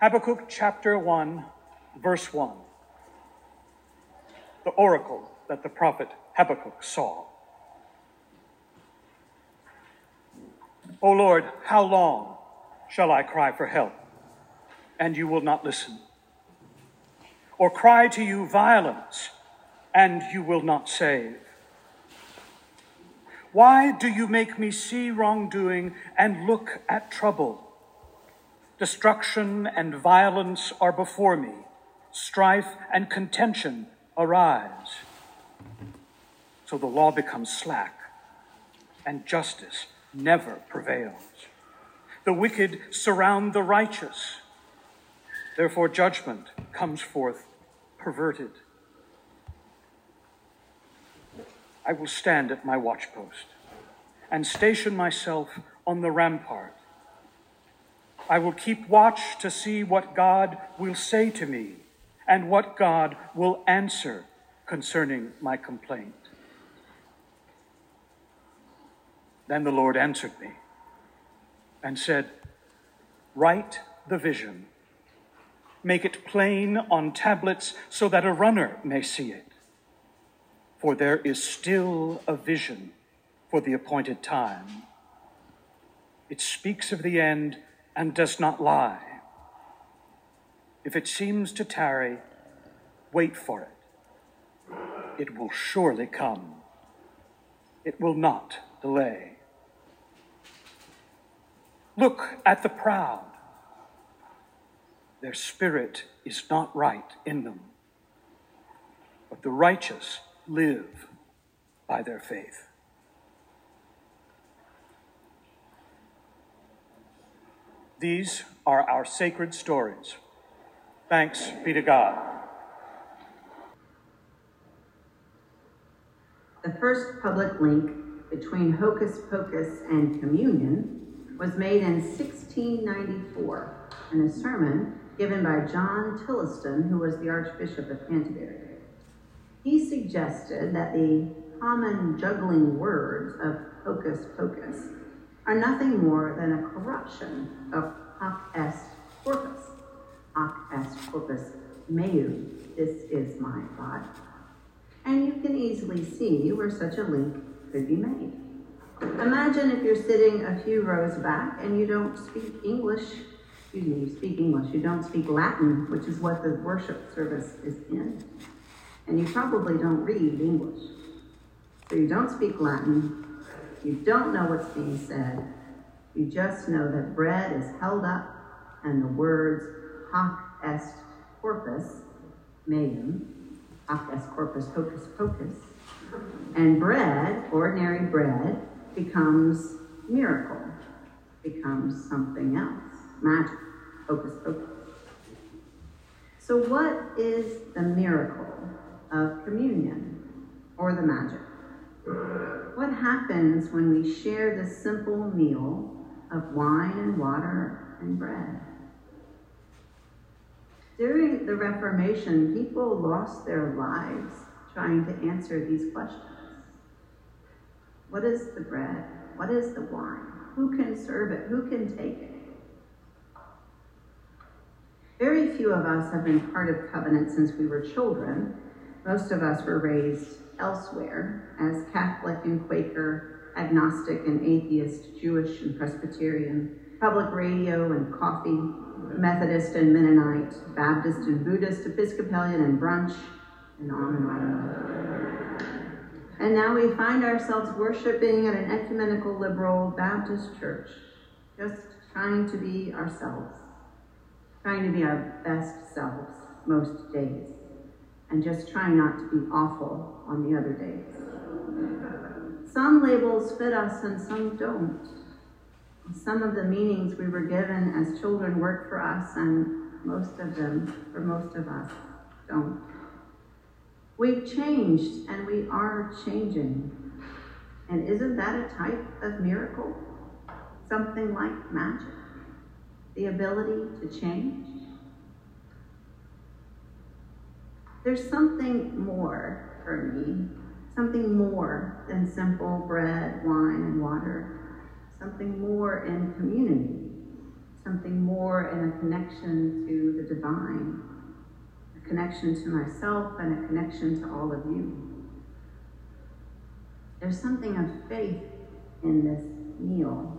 Habakkuk chapter 1, verse 1. The oracle that the prophet Habakkuk saw. O Lord, how long shall I cry for help, and you will not listen? Or cry to you violence, and you will not save? Why do you make me see wrongdoing and look at trouble? Destruction and violence are before me, strife and contention arise. So the law becomes slack, and justice never prevails. The wicked surround the righteous. Therefore, judgment comes forth perverted. I will stand at my watchpost and station myself on the rampart. I will keep watch to see what God will say to me and what God will answer concerning my complaint. Then the Lord answered me and said, Write the vision, make it plain on tablets so that a runner may see it. For there is still a vision for the appointed time. It speaks of the end and does not lie. If it seems to tarry, wait for it. It will surely come. It will not delay. Look at the proud. Their spirit is not right in them, but the righteous live by their faith. These are our sacred stories. Thanks be to God. The first public link between Hocus Pocus and communion was made in 1694 in a sermon given by John Tillotson, who was the Archbishop of Canterbury. He suggested that the common juggling words of hocus pocus are nothing more than a corruption of hoc est corpus. Hoc est corpus meum, this is my God. And you can easily see where such a link could be made. Imagine if you're sitting a few rows back and you don't speak English, excuse me, you speak English, you don't speak Latin, which is what the worship service is in. And you probably don't read English. So you don't speak Latin, you don't know what's being said. You just know that bread is held up and the words hoc est corpus meum, hoc est corpus hocus pocus, and bread, ordinary bread, becomes miracle, becomes something else, magic, hocus pocus. So, what is the miracle of communion or the magic? What happens when we share the simple meal of wine and water and bread? During the Reformation, people lost their lives trying to answer these questions. What is the bread? What is the wine? Who can serve it? Who can take it? Very few of us have been part of covenant since we were children. Most of us were raised elsewhere as Catholic and Quaker, agnostic and atheist, Jewish and Presbyterian, public radio and coffee, Methodist and Mennonite, Baptist and Buddhist, Episcopalian and brunch, and on and on. And now we find ourselves worshiping at an ecumenical liberal Baptist church, just trying to be ourselves, trying to be our best selves most days and just try not to be awful on the other days. Some labels fit us and some don't. Some of the meanings we were given as children work for us, and most of them, for most of us, don't. We've changed and we are changing. And isn't that a type of miracle? Something like magic? The ability to change? There's something more for me, something more than simple bread, wine, and water, something more in community, something more in a connection to the divine, a connection to myself and a connection to all of you. There's something of faith in this meal.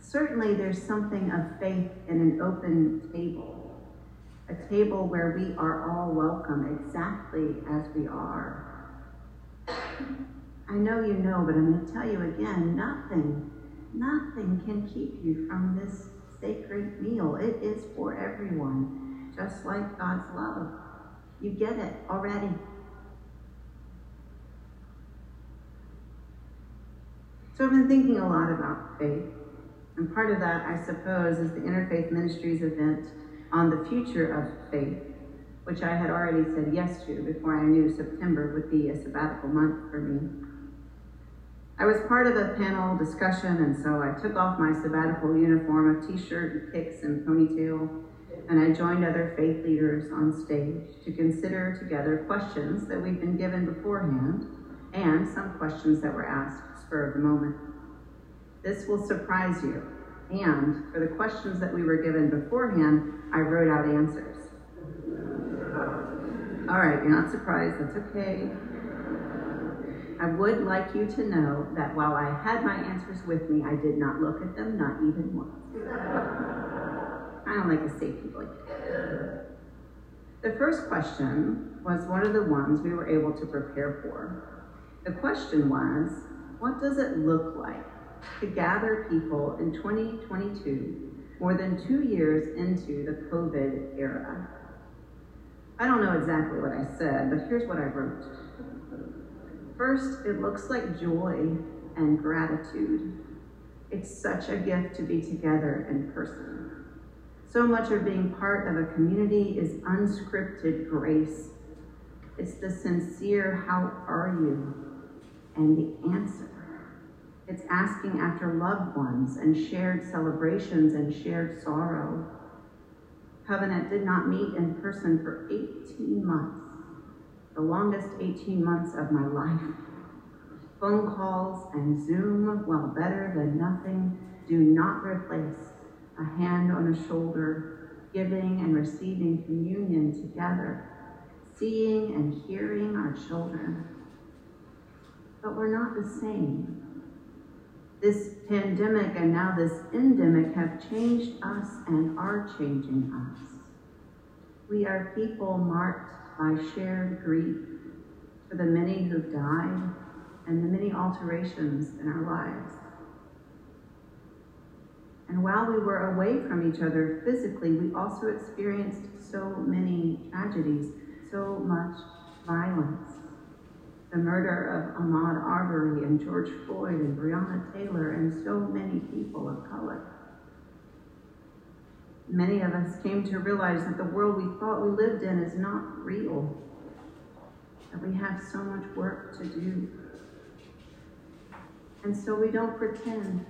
Certainly, there's something of faith in an open table, a table where we are all welcome exactly as we are. I know you know, but I'm going to tell you again nothing, nothing can keep you from this sacred meal. It is for everyone, just like God's love. You get it already. So I've been thinking a lot about faith. And part of that, I suppose, is the Interfaith Ministries event on the future of faith, which I had already said yes to before I knew September would be a sabbatical month for me. I was part of a panel discussion, and so I took off my sabbatical uniform of t-shirt and kicks and ponytail, and I joined other faith leaders on stage to consider together questions that we'd been given beforehand and some questions that were asked spur of the moment. This will surprise you. And for the questions that we were given beforehand, I wrote out answers. All right, you're not surprised, that's okay. I would like you to know that while I had my answers with me, I did not look at them, not even once. I don't like a safety blanket. The first question was one of the ones we were able to prepare for. The question was, what does it look like to gather people in 2022, more than two years into the COVID era? I don't know exactly what I said, but here's what I wrote. First, it looks like joy and gratitude. It's such a gift to be together in person. So much of being part of a community is unscripted grace. It's the sincere, how are you? And the answer. It's asking after loved ones and shared celebrations and shared sorrow. Covenant did not meet in person for 18 months the longest 18 months of my life. Phone calls and Zoom, while better than nothing, do not replace a hand on a shoulder, giving and receiving communion together, seeing and hearing our children. But we're not the same. This pandemic and now this endemic have changed us and are changing us. We are people marked by shared grief for the many who've died and the many alterations in our lives. And while we were away from each other physically, we also experienced so many tragedies, so much violence. The murder of Ahmaud Arbery and George Floyd and Breonna Taylor and so many people of color. Many of us came to realize that the world we thought we lived in is not real, that we have so much work to do. And so we don't pretend.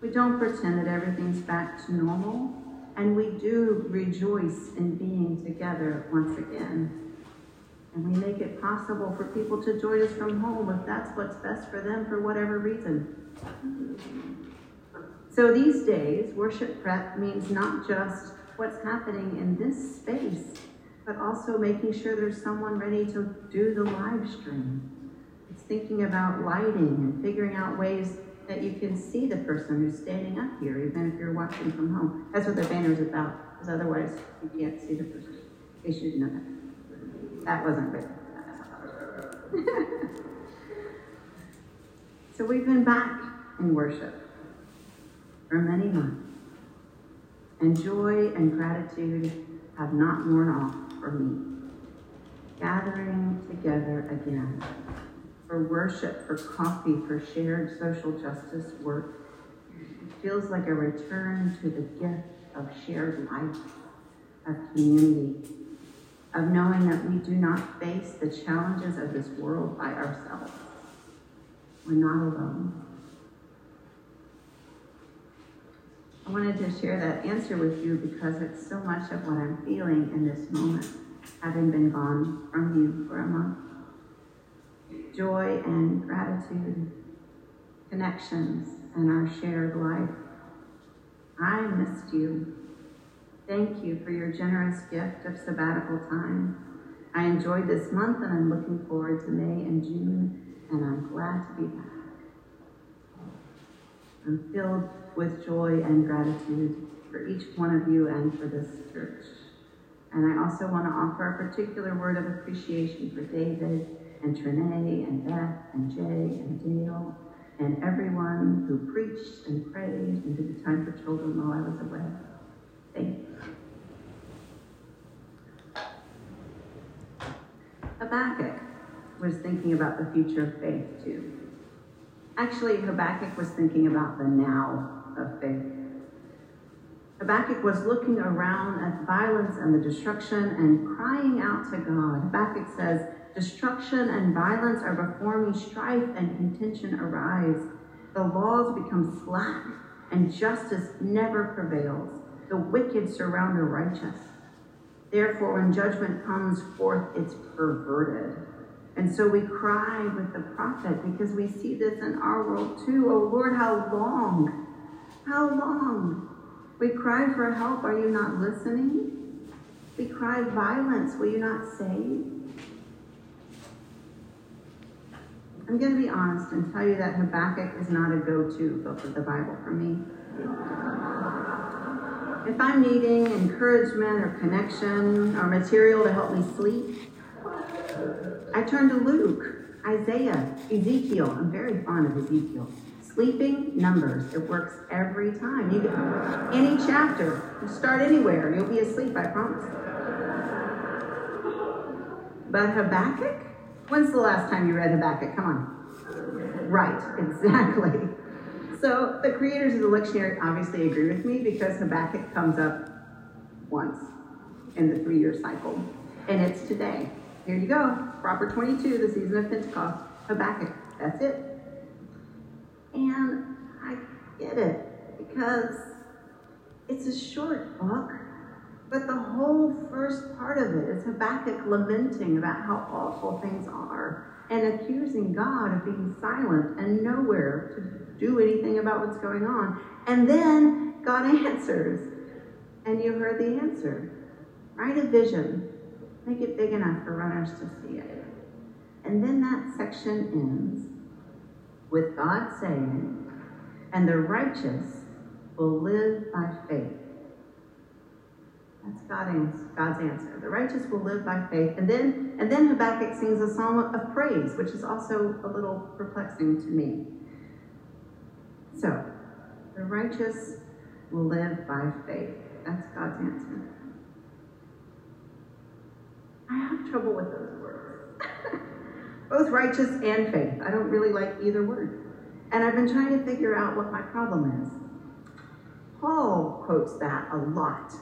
We don't pretend that everything's back to normal, and we do rejoice in being together once again. And we make it possible for people to join us from home if that's what's best for them for whatever reason. So these days, worship prep means not just what's happening in this space, but also making sure there's someone ready to do the live stream. It's thinking about lighting and figuring out ways that you can see the person who's standing up here, even if you're watching from home. That's what the banner is about, because otherwise you can't see the person. You should know that. That wasn't written. so we've been back in worship for many months, and joy and gratitude have not worn off for me. Gathering together again for worship, for coffee, for shared social justice work. Feels like a return to the gift of shared life, of community, of knowing that we do not face the challenges of this world by ourselves. We're not alone. I wanted to share that answer with you because it's so much of what I'm feeling in this moment, having been gone from you for a month. Joy and gratitude, connections, and our shared life. I missed you. Thank you for your generous gift of sabbatical time. I enjoyed this month and I'm looking forward to May and June, and I'm glad to be back. I'm filled with joy and gratitude for each one of you and for this church. And I also want to offer a particular word of appreciation for David and Trinae and Beth and Jay and Dale and everyone who preached and prayed and did the time for children while I was away. Habakkuk was thinking about the future of faith too. Actually, Habakkuk was thinking about the now of faith. Habakkuk was looking around at violence and the destruction and crying out to God. Habakkuk says, Destruction and violence are before me, strife and contention arise. The laws become slack, and justice never prevails. The wicked surround the righteous. Therefore, when judgment comes forth, it's perverted. And so we cry with the prophet because we see this in our world too. Oh Lord, how long? How long? We cry for help. Are you not listening? We cry violence. Will you not save? I'm going to be honest and tell you that Habakkuk is not a go to book of the Bible for me. If I'm needing encouragement or connection or material to help me sleep, I turn to Luke, Isaiah, Ezekiel. I'm very fond of Ezekiel. Sleeping numbers. It works every time. You get any chapter, you start anywhere, you'll be asleep, I promise. But Habakkuk? When's the last time you read Habakkuk? Come on. Right, exactly. So the creators of the lectionary obviously agree with me because Habakkuk comes up once in the three year cycle. And it's today. Here you go. Proper 22, the season of Pentecost. Habakkuk. That's it. And I get it because it's a short book, but the whole first part of it is Habakkuk lamenting about how awful things are and accusing God of being silent and nowhere to do anything about what's going on. And then God answers. And you heard the answer. Write a vision. Make it big enough for runners to see it. And then that section ends with God saying, and the righteous will live by faith. That's God's answer. The righteous will live by faith. And then, and then Habakkuk sings a psalm of praise, which is also a little perplexing to me. So, the righteous will live by faith. That's God's answer. I have trouble with those words. Both righteous and faith. I don't really like either word. And I've been trying to figure out what my problem is. Paul quotes that a lot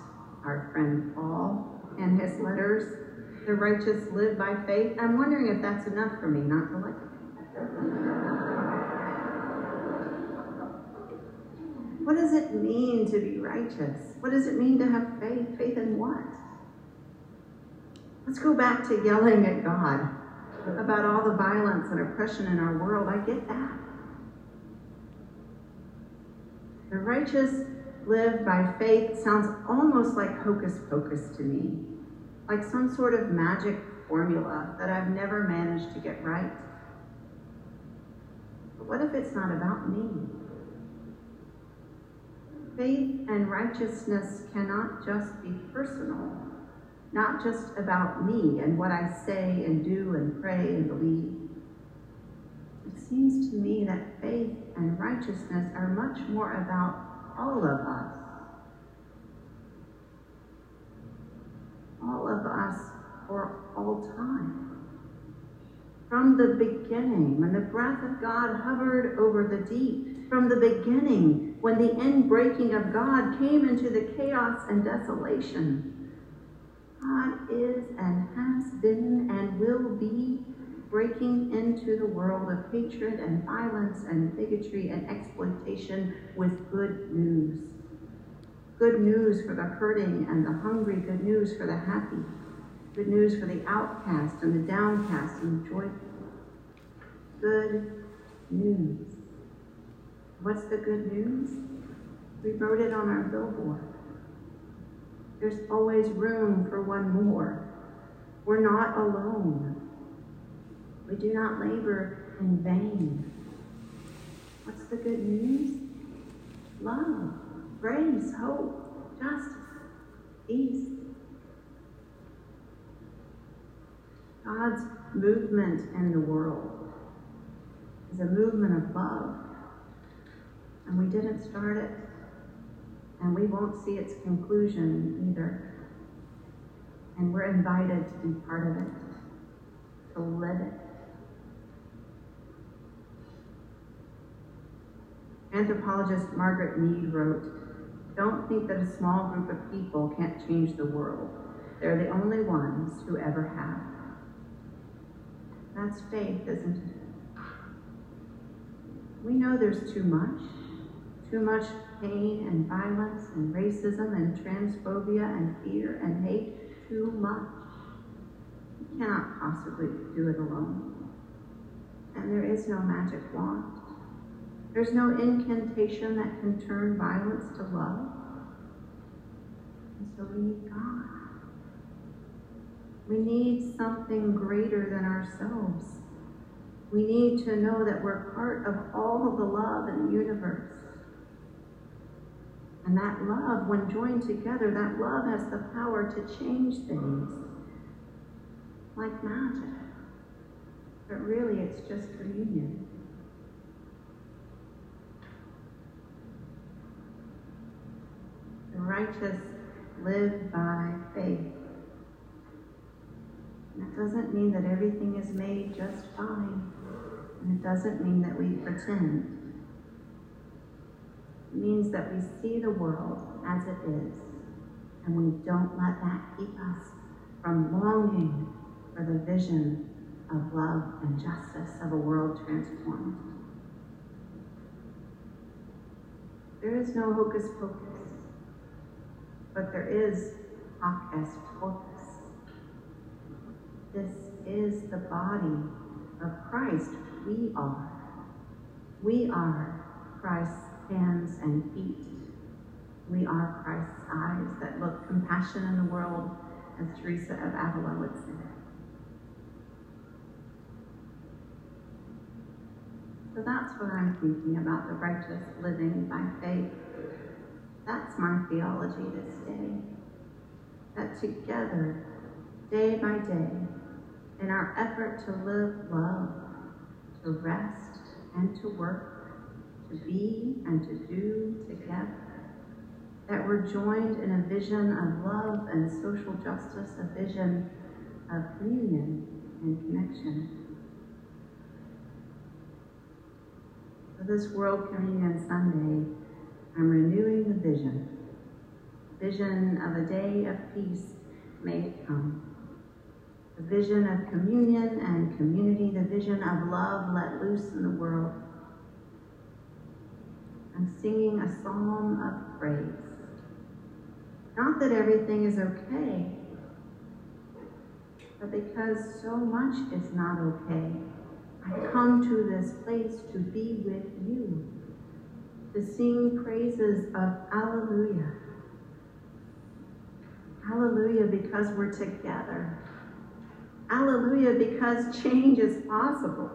our friend Paul in his letters. The righteous live by faith. I'm wondering if that's enough for me not to like it. What does it mean to be righteous? What does it mean to have faith? Faith in what? Let's go back to yelling at God about all the violence and oppression in our world. I get that. The righteous live by faith sounds almost like hocus pocus to me, like some sort of magic formula that I've never managed to get right. But what if it's not about me? Faith and righteousness cannot just be personal, not just about me and what I say and do and pray and believe. It seems to me that faith and righteousness are much more about all of us. All of us for all time. From the beginning, when the breath of God hovered over the deep, from the beginning, when the inbreaking of God came into the chaos and desolation, God is and has been and will be breaking into the world of hatred and violence and bigotry and exploitation with good news. Good news for the hurting and the hungry, good news for the happy, good news for the outcast and the downcast and the joyful. Good news. What's the good news? We wrote it on our billboard. There's always room for one more. We're not alone. We do not labor in vain. What's the good news? Love, grace, hope, justice, peace. God's movement in the world is a movement of love. And we didn't start it, and we won't see its conclusion either. And we're invited to be part of it, to live it. Anthropologist Margaret Mead wrote, Don't think that a small group of people can't change the world. They're the only ones who ever have. That's faith, isn't it? We know there's too much, too much pain and violence and racism and transphobia and fear and hate, too much. We cannot possibly do it alone. And there is no magic wand. There's no incantation that can turn violence to love. And so we need God. We need something greater than ourselves. We need to know that we're part of all of the love in the universe. And that love, when joined together, that love has the power to change things like magic. But really, it's just communion. The righteous live by faith. That doesn't mean that everything is made just fine. And it doesn't mean that we pretend. Means that we see the world as it is, and we don't let that keep us from longing for the vision of love and justice of a world transformed. There is no hocus pocus, but there is hoc est corpus. This is the body of Christ. We are. We are Christ's hands and feet. We are Christ's eyes that look compassion in the world, as Teresa of Avila would say. So that's what I'm thinking about the righteous living by faith. That's my theology this day. That together, day by day, in our effort to live love, to rest and to work, to be and to do together, that we're joined in a vision of love and social justice, a vision of communion and connection. For this World Communion Sunday, I'm renewing the vision, vision of a day of peace may come the vision of communion and community, the vision of love let loose in the world. I'm singing a psalm of praise. Not that everything is okay, but because so much is not okay, I come to this place to be with you, to sing praises of Alleluia. Hallelujah, because we're together. Hallelujah, because change is possible.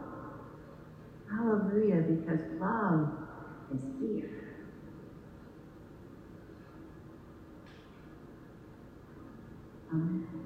Hallelujah, because love is here. Amen.